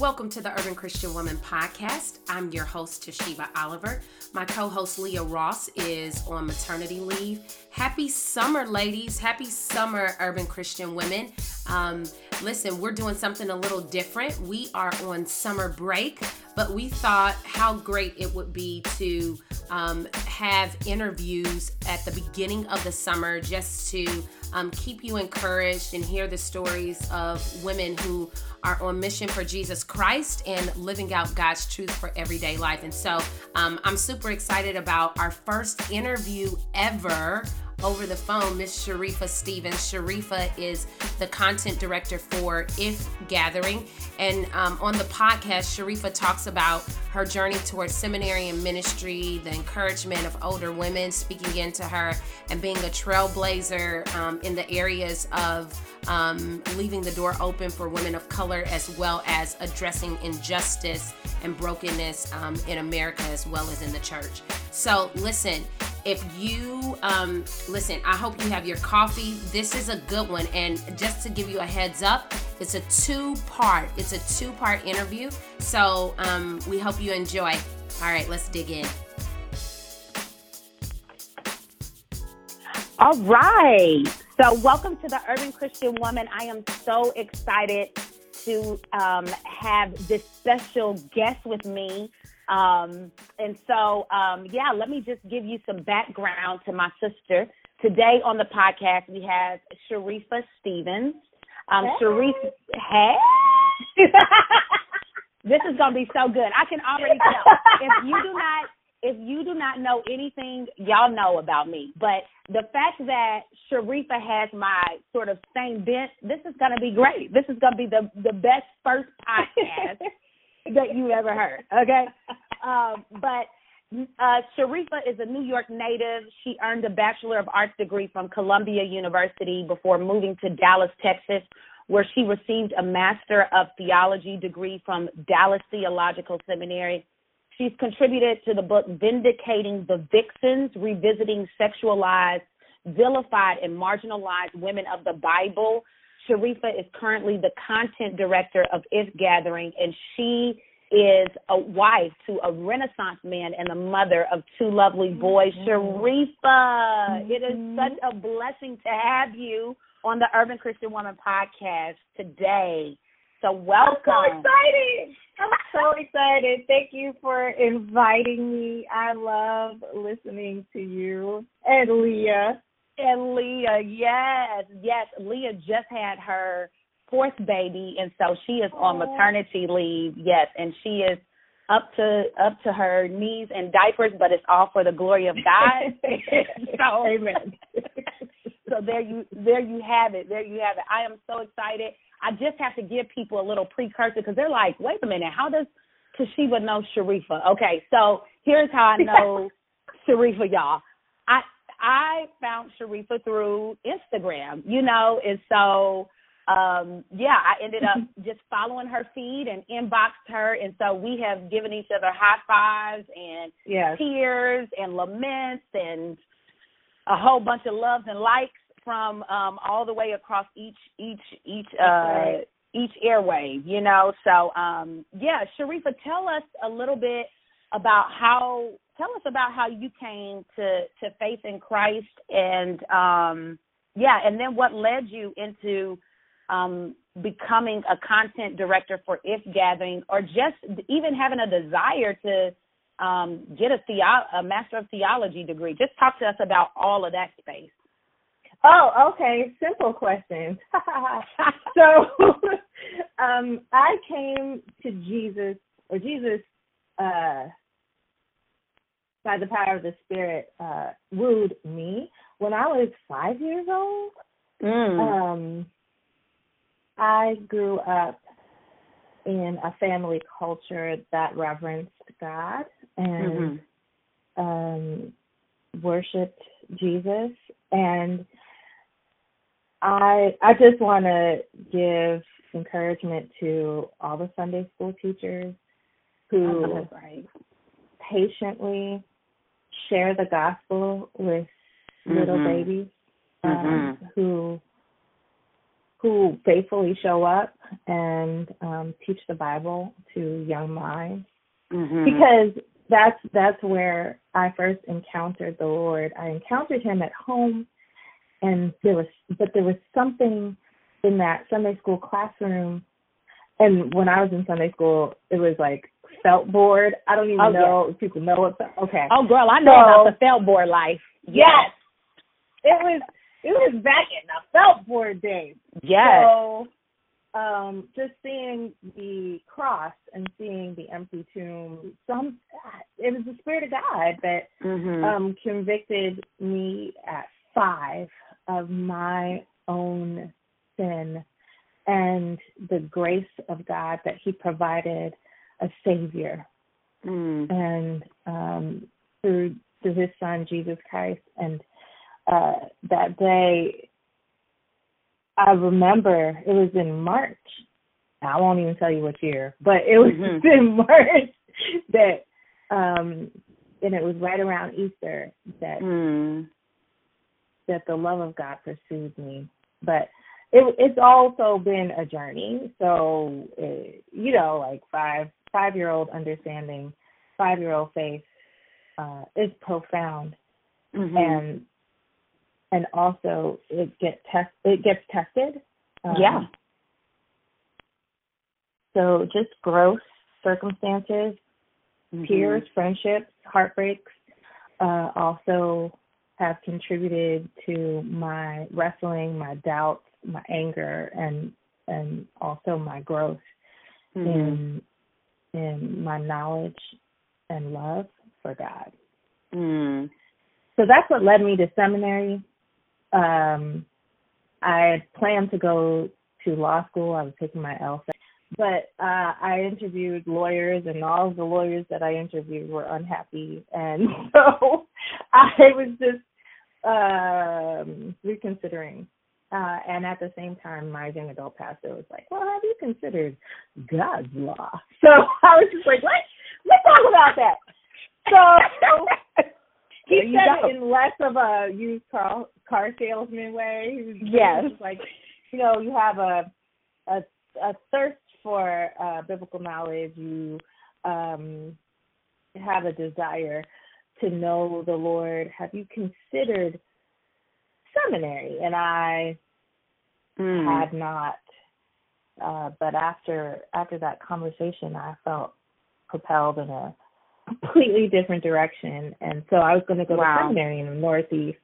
Welcome to the Urban Christian Woman Podcast. I'm your host, Toshiba Oliver. My co host, Leah Ross, is on maternity leave. Happy summer, ladies. Happy summer, Urban Christian Women. Um, listen, we're doing something a little different. We are on summer break, but we thought how great it would be to um, have interviews at the beginning of the summer just to um, keep you encouraged and hear the stories of women who are on mission for Jesus Christ and living out God's truth for everyday life. And so um, I'm super excited about our first interview ever over the phone, Miss Sharifa Stevens. Sharifa is the content director for If Gathering. And um, on the podcast, Sharifa talks about her journey towards seminary and ministry, the encouragement of older women speaking into her, and being a trailblazer um, in the areas of um, leaving the door open for women of color, as well as addressing injustice and brokenness um, in America as well as in the church. So, listen, if you um, listen, I hope you have your coffee. This is a good one, and just to give you a heads up, it's a two-part. It's a two-part interview. So um, we hope you enjoy. All right, let's dig in. All right. So, welcome to the Urban Christian Woman. I am so excited to um, have this special guest with me. Um, and so, um, yeah, let me just give you some background to my sister. Today on the podcast, we have Sharifa Stevens. Um, hey. Sharifa, hey. this is going to be so good. I can already tell. if you do not if you do not know anything, y'all know about me. But the fact that Sharifa has my sort of same bent, this is going to be great. This is going to be the the best first podcast that you ever heard. Okay, um, but uh, Sharifa is a New York native. She earned a Bachelor of Arts degree from Columbia University before moving to Dallas, Texas, where she received a Master of Theology degree from Dallas Theological Seminary She's contributed to the book Vindicating the Vixens, Revisiting Sexualized, Vilified, and Marginalized Women of the Bible. Sharifa is currently the content director of If Gathering, and she is a wife to a Renaissance man and the mother of two lovely boys. Mm-hmm. Sharifa, mm-hmm. it is mm-hmm. such a blessing to have you on the Urban Christian Woman podcast today. So welcome. I'm so excited. I'm so excited. Thank you for inviting me. I love listening to you and Leah. And Leah, yes, yes. Leah just had her fourth baby, and so she is on oh. maternity leave. Yes, and she is up to up to her knees in diapers, but it's all for the glory of God. so, Amen. so there you there you have it. There you have it. I am so excited. I just have to give people a little precursor because they're like, wait a minute, how does Toshiba know Sharifa? Okay, so here's how I know Sharifa, y'all. I I found Sharifa through Instagram, you know, and so um yeah, I ended up just following her feed and inboxed her and so we have given each other high fives and yes. tears and laments and a whole bunch of loves and likes from um all the way across each each each uh right. each airway, you know. So um yeah, Sharifa, tell us a little bit about how tell us about how you came to to faith in Christ and um yeah, and then what led you into um becoming a content director for If Gathering or just even having a desire to um get a theo- a master of theology degree. Just talk to us about all of that space. Oh, okay. Simple question. so, um, I came to Jesus, or Jesus, uh, by the power of the Spirit, uh, wooed me when I was five years old. Mm. Um, I grew up in a family culture that reverenced God and mm-hmm. um, worshipped Jesus, and I I just want to give encouragement to all the Sunday school teachers who right. patiently share the gospel with mm-hmm. little babies um, mm-hmm. who who faithfully show up and um, teach the Bible to young minds Mm-hmm. because that's that's where I first encountered the Lord. I encountered Him at home, and there was but there was something in that Sunday school classroom. And when I was in Sunday school, it was like felt board. I don't even Oh, know if people know what. Okay. oh, girl, I know So- about the felt board life. Yes. It was it was back in the felt board days. Yes. So um just seeing the cross and seeing the empty tomb, some it was the spirit of God that mm-hmm. um convicted me at five of my own sin and the grace of God that he provided a savior mm. and um, through through His Son Jesus Christ. And uh, that day, I remember it was in March. I won't even tell you what year, but it was Mhm. in March that, um, and it was right around Easter that Mm. That the love of God pursued me. But it, it's also been a journey. So, it, you know, like five five year old understanding, five year old faith uh, is profound, Mm-hmm. and and also it get test it gets tested. Um, Yeah. So just growth, circumstances, Mhm. peers, friendships, heartbreaks, uh, also have contributed to my wrestling, my doubts, my anger, and and also my growth Mhm. in in my knowledge and love for God. Mm. So that's what led me to seminary. Um, I had planned to go to law school. I was taking my LSAT, but uh, I interviewed lawyers, and all of the lawyers that I interviewed were unhappy, and so I was just um, reconsidering. Uh, and at the same time, my young adult pastor was like, "Well, have you considered God's law?" So I was just like, "Let's let's talk about that." So he said go. in less of a used car car salesman way. He was he Yes. was like, you know, you have a a a thirst for uh biblical knowledge, you um have a desire to know the Lord. Have you considered seminary? And I Mm. had not. Uh, but after after that conversation, I felt propelled in a completely different direction, and so I was going to go Wow. to seminary in the Northeast.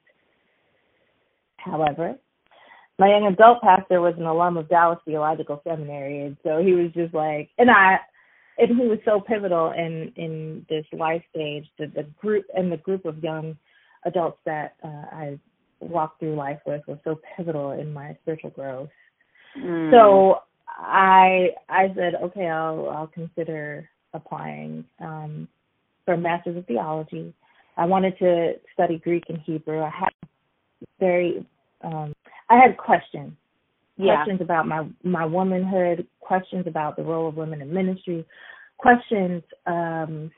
However, my young adult pastor was an alum of Dallas Theological Seminary, and so he was just like, and I, and he was so pivotal in in this life stage. The the group and the group of young adults that uh, I walked through life with was so pivotal in my spiritual growth. Mm. So I I said, okay, I'll I'll consider applying um, for a master's of theology. I wanted to study Greek and Hebrew. I had very um, I had questions yeah. questions about my my womanhood, questions about the role of women in ministry, questions um,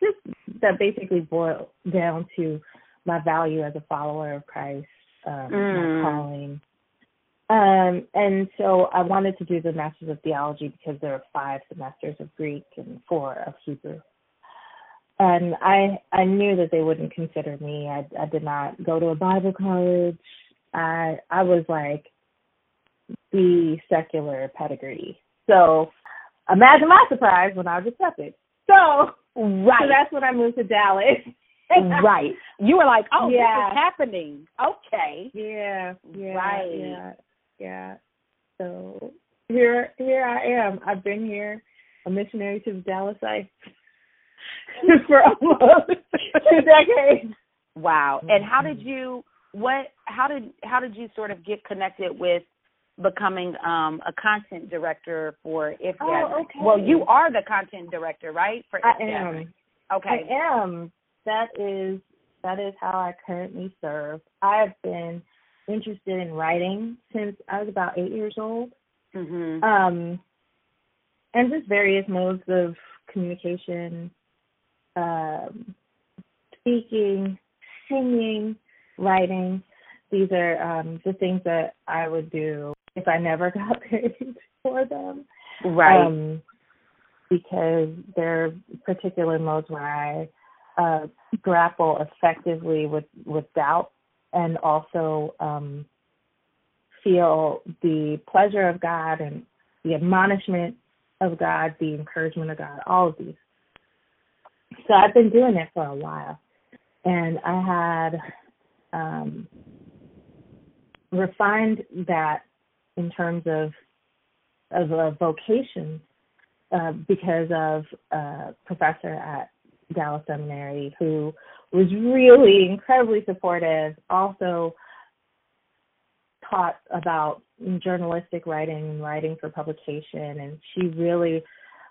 just that basically boil down to my value as a follower of Christ, um, Mm. my calling. Um, and so I wanted to do the Masters of Theology because there are five semesters of Greek and four of Hebrew. And I I knew that they wouldn't consider me. I I did not go to a Bible college. I I was like the secular pedigree. So imagine my surprise when I was accepted. So, right. so that's when I moved to Dallas. right. You were like, oh, Yeah. this is happening. Okay. Yeah, yeah, Right. yeah, yeah. So here, here I am. I've been here, a missionary to the Dallas site for almost two decades. Wow. And how did Mm-hmm. you what how did how did you sort of get connected with becoming um a content director for If Oh, Gathering? okay. Well, you are the content director, right? For I If Gathering. am. Okay. I am. That is that is how I currently serve. I have been interested in writing since I was about eight years old. Mhm. um, and just various modes of communication, um, speaking, singing, writing. These are um, the things that I would do if I never got paid. for them. Right. Um, because there are particular modes where I uh, grapple effectively with, with doubt and also um, feel the pleasure of God and the admonishment of God, the encouragement of God, all of these. So I've been doing it for a while. And I had um, refined that in terms of of a vocation uh, because of a professor at Dallas Seminary who was really incredibly supportive. Also taught about journalistic writing and writing for publication, and she really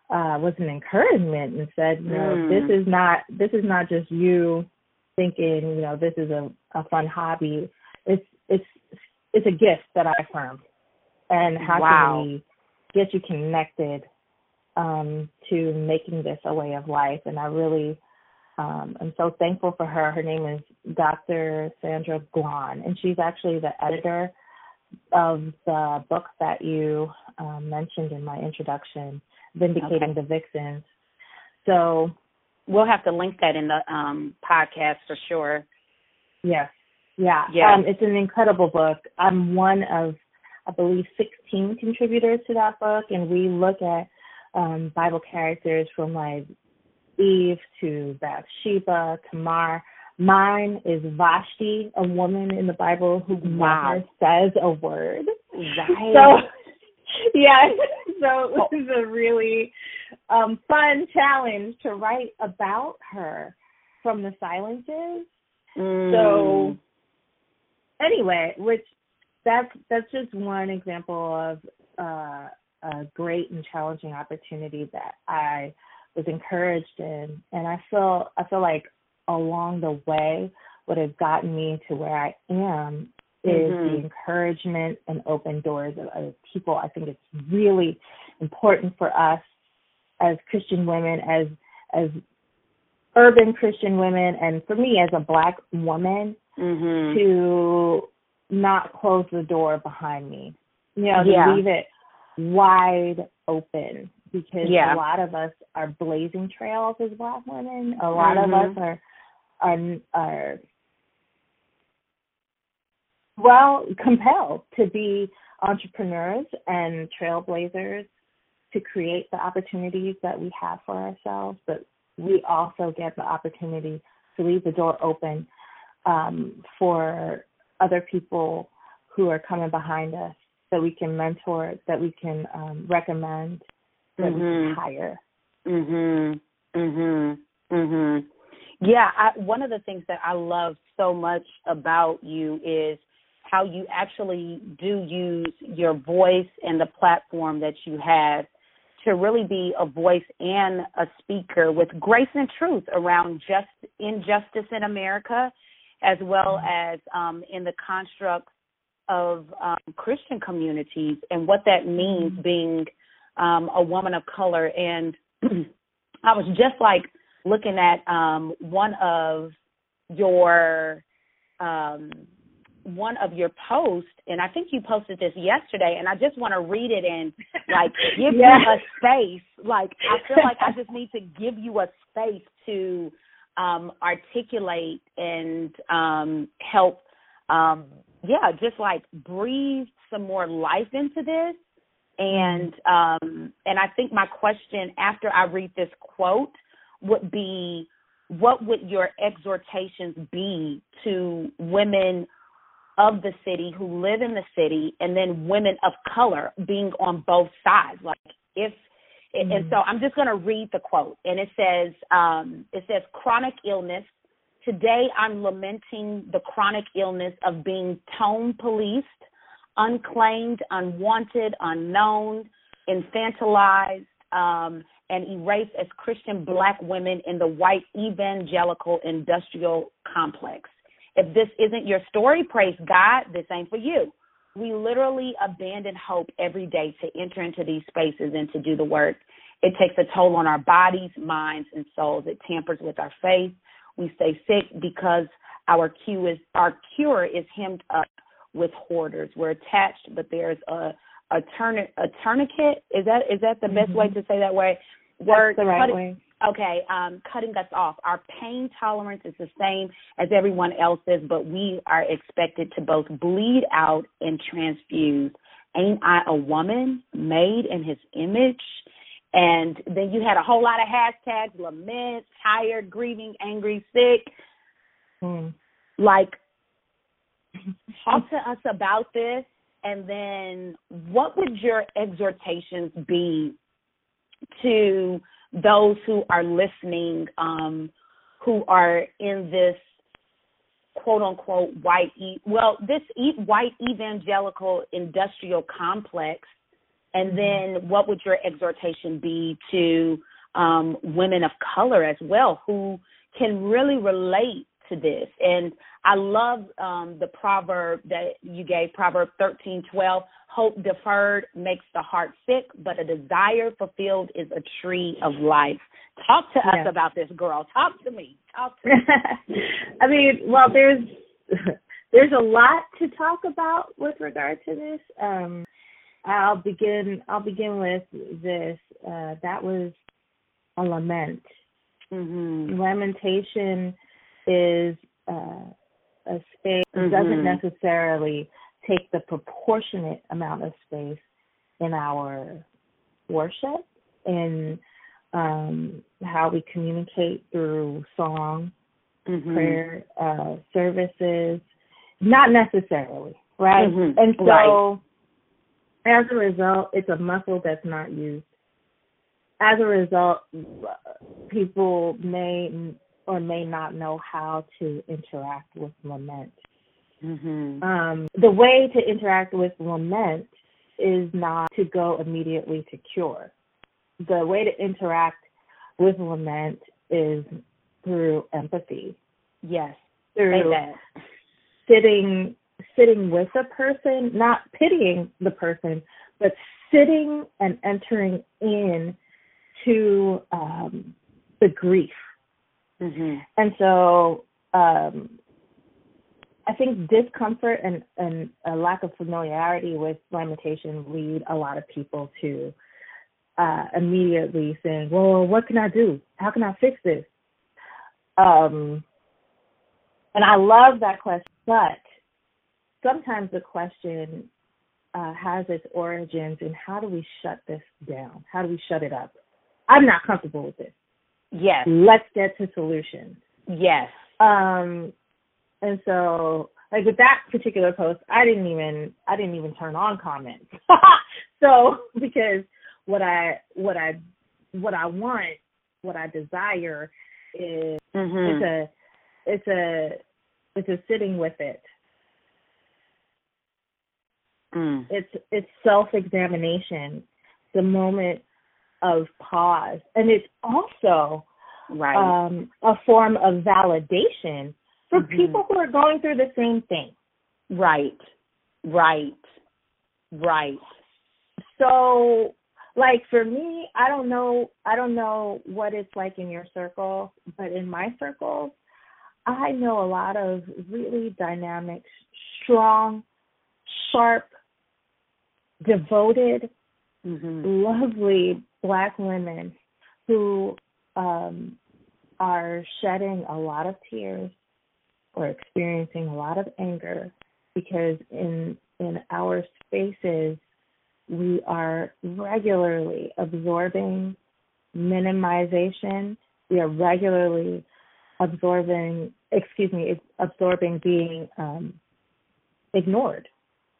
uh, was an encouragement and said, you know, Mm. this is not this is not just you thinking, you know, this is a, a fun hobby. It's it's it's a gift that I affirm, and how Wow. can we get you connected um, to making this a way of life? And I really um, I'm so thankful for her. Her name is Dr. Sandra Glahn, and she's actually the editor of the book that you um, mentioned in my introduction, Vindicating Okay. the Vixens. So, We'll have to link that in the um, podcast for sure. yes, yeah, Yeah. Um, it's an incredible book. I'm one of, I believe, 16 contributors to that book, and we look at um, Bible characters from like Eve to Bathsheba, Tamar. Mine is Vashti, a woman in the Bible who Wow. never says a word. Right. So yeah, so it was a really um fun challenge to write about her from the silences. Mm. So anyway, which that's that's just one example of uh a great and challenging opportunity that I was encouraged in and I feel I feel like along the way what has gotten me to where I am is Mhm. the encouragement and open doors of other people. I think it's really important for us as Christian women, as as urban Christian women, and for me as a black woman, Mhm. to not close the door behind me. You know, to Yeah. leave it wide open because Yeah. a lot of us are blazing trails as black women. A lot of Mhm. us are are are well compelled to be entrepreneurs and trailblazers to create the opportunities that we have for ourselves, but we also get the opportunity to leave the door open um, for other people who are coming behind us that we can mentor, that we can um, recommend, that we Mhm. can hire. Mhm. Mhm. Mhm. Yeah, I, one of the things that I love so much about you is how you actually do use your voice and the platform that you have to really be a voice and a speaker with grace and truth around just injustice in America, as well as um, in the construct of um, Christian communities and what that means being um, a woman of color. And I was just like looking at um, one of your um, one of your posts, and I think you posted this yesterday, and I just want to read it and like give Yeah. you a space. Like I feel like I just need to give you a space to um, articulate and um, help. Um, yeah, just like breathe some more life into this. And um, and I think my question after I read this quote would be, what would your exhortations be to women of the city who live in the city and then women of color being on both sides. Like if and Mhm. so i'm just going to read the quote and it says um it says chronic illness. Today i'm lamenting the chronic illness of being tone policed unclaimed unwanted unknown infantilized um and erased as christian black women in the white evangelical industrial complex if this isn't your story, praise God, this ain't for you. We literally abandon hope every day to enter into these spaces and to do the work. It takes a toll on our bodies, minds, and souls. It tampers with our faith. We stay sick because our cue is our cure is hemmed up with hoarders. We're attached, but there's a a turn a tourniquet. Is that is that the mm-hmm. best way mm-hmm. to say that way? Word the right way. Okay, um, cutting us off. Our pain tolerance is the same as everyone else's, but we are expected to both bleed out and transfuse. Ain't I a woman made in his image? And then you had a whole lot of hashtags, lament, tired, grieving, angry, sick. Mm. Like, talk to us about this. And then what would your exhortations be to those who are listening um, who are in this quote unquote white e- well this e- white evangelical industrial complex and mm-hmm. then what would your exhortation be to um, women of color as well who can really relate to this and I love um, the proverb that you gave, Proverb thirteen twelve. Hope deferred makes the heart sick, but a desire fulfilled is a tree of life. Talk to us about this, girl. Talk to me. Talk to me. I mean, well, there's there's a lot to talk about with regard to this. Um, I'll begin. I'll begin with this. Uh, that was a lament. Mm-hmm. Lamentation is. Uh, a space mm-hmm. doesn't necessarily take the proportionate amount of space in our worship in um, how we communicate through song, mm-hmm. prayer, uh, services. Not necessarily, right? Mm-hmm. And so, right. as a result, it's a muscle that's not used. As a result, people may or may not know how to interact with lament. Mm-hmm. Um, the way to interact with lament is not to go immediately to cure. The way to interact with lament is through empathy. Yes, through sitting sitting with a person, not pitying the person, but sitting and entering in to um, the grief Mm-hmm. And so um, I think discomfort and, and a lack of familiarity with lamentation lead a lot of people to uh, immediately saying, well, what can I do? How can I fix this? Um, and I love that question, but sometimes the question uh, has its origins in how do we shut this down? How do we shut it up? I'm not comfortable with this. Yes. Let's get to solutions. Yes. Um and so like with that particular post, I didn't even I didn't even turn on comments. so because what I what I what I want, what I desire is mm-hmm. it's a it's a it's a sitting with it. Mm. It's it's self examination. The moment of pause. And it's also right. um, a form of validation for mm-hmm. people who are going through the same thing. Right. Right. Right. So like for me, I don't know I don't know what it's like in your circle, but in my circles, I know a lot of really dynamic, strong, sharp, devoted, mm-hmm. lovely black women who um, are shedding a lot of tears or experiencing a lot of anger because in in our spaces we are regularly absorbing minimization we are regularly absorbing excuse me absorbing being um, ignored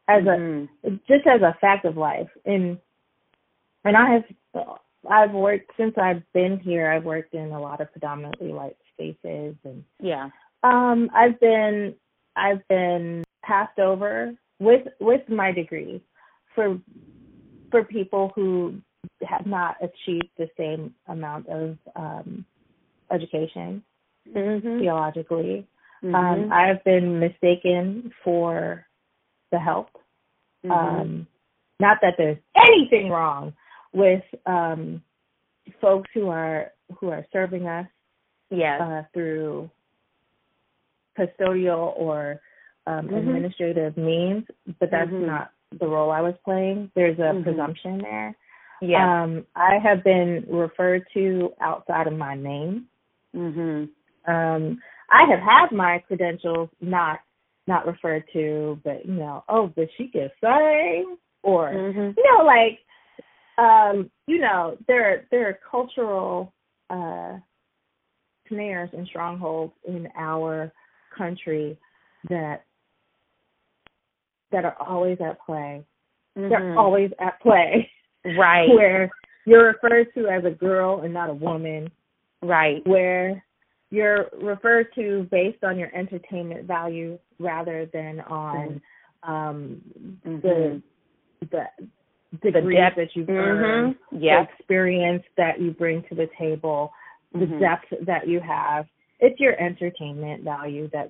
as mm-hmm. a just as a fact of life and and I have I've worked since I've been here. I've worked in a lot of predominantly white spaces, and yeah, um, I've been I've been passed over with with my degree for for people who have not achieved the same amount of um, education mm-hmm. theologically. Mm-hmm. Um, I've been mistaken for the help. Mm-hmm. Um, not that there's anything wrong with um, folks who are who are serving us yes. uh, through custodial or um, mm-hmm. administrative means, but that's mm-hmm. not the role I was playing. There's a Mhm. presumption there. Yeah. Um, I have been referred to outside of my name. mhm. Um, I have had my credentials not not referred to, but you know, oh, but she can sing, or Mhm. you know, like, um, you know, there there are cultural uh, snares and strongholds in our country that that are always at play. They're Mhm. always at play right. where you're referred to as a girl and not a woman, Right. where you're referred to based on your entertainment value rather than on um the the degrees depth. that you've earned, Yep. the experience that you bring to the table, the Mhm. depth that you have. It's your entertainment value that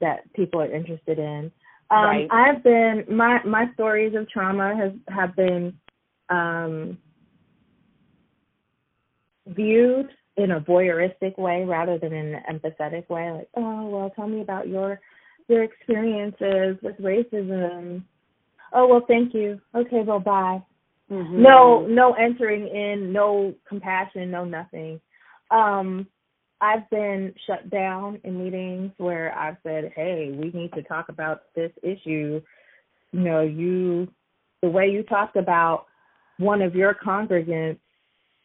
that people are interested in. Um, Right. I've been my my stories of trauma has have been um, viewed in a voyeuristic way rather than in an empathetic way. Like, oh well, tell me about your your experiences with racism. Oh well, thank you. Okay, well, bye. Mhm. No, no entering in, no compassion, no nothing. Um, I've been shut down in meetings where I've said, "Hey, we need to talk about this issue." You know, you the way you talked about one of your congregants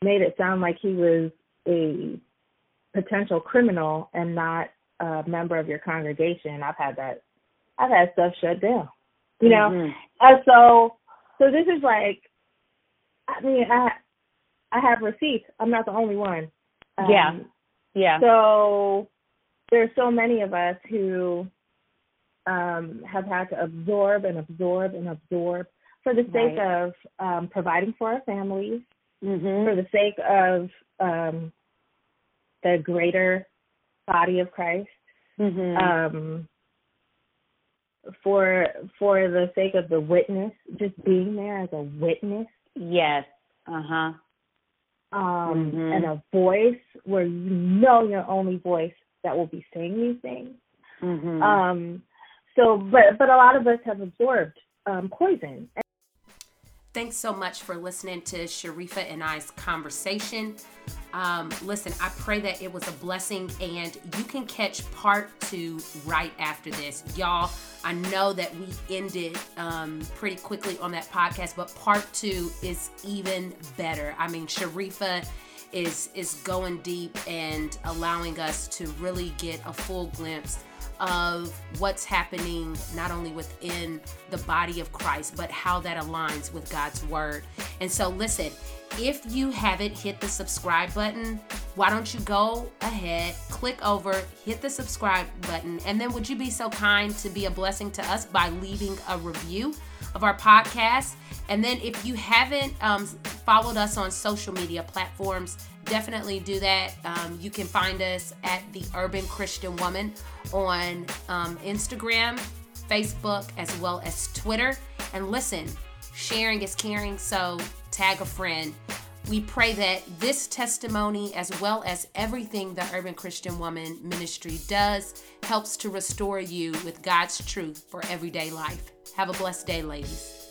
made it sound like he was a potential criminal and not a member of your congregation. I've had that. I've had stuff shut down. You know, Mhm. and so so this is like I mean, I I have receipts. I'm not the only one. Um, Yeah. Yeah. So there's so many of us who um have had to absorb and absorb and absorb for the sake Right. of um providing for our families, Mhm. for the sake of um the greater body of Christ. Mhm. Um for for the sake of the witness, just being there as a witness yes. Uh-huh. um, Mhm. and a voice where you know your only voice that will be saying these things. Mhm. Um, so, but but a lot of us have absorbed um, poison. Thanks so much for listening to Sharifa and I's conversation. Um, listen, I pray that it was a blessing and you can catch part two right after this. Y'all, I know that we ended um, pretty quickly on that podcast, but part two is even better. I mean, Sharifa is is going deep and allowing us to really get a full glimpse of what's happening not only within the body of Christ, but how that aligns with God's word. And so, listen, if you haven't hit the subscribe button, why don't you go ahead, click over, hit the subscribe button, and then would you be so kind to be a blessing to us by leaving a review of our podcast? And then, if you haven't um, followed us on social media platforms, definitely do that. Um, you can find us at the Urban Christian Woman on um, Instagram, Facebook, as well as Twitter. And listen, sharing is caring, so tag a friend. We pray that this testimony, as well as everything the Urban Christian Woman Ministry does, helps to restore you with God's truth for everyday life. Have a blessed day, ladies.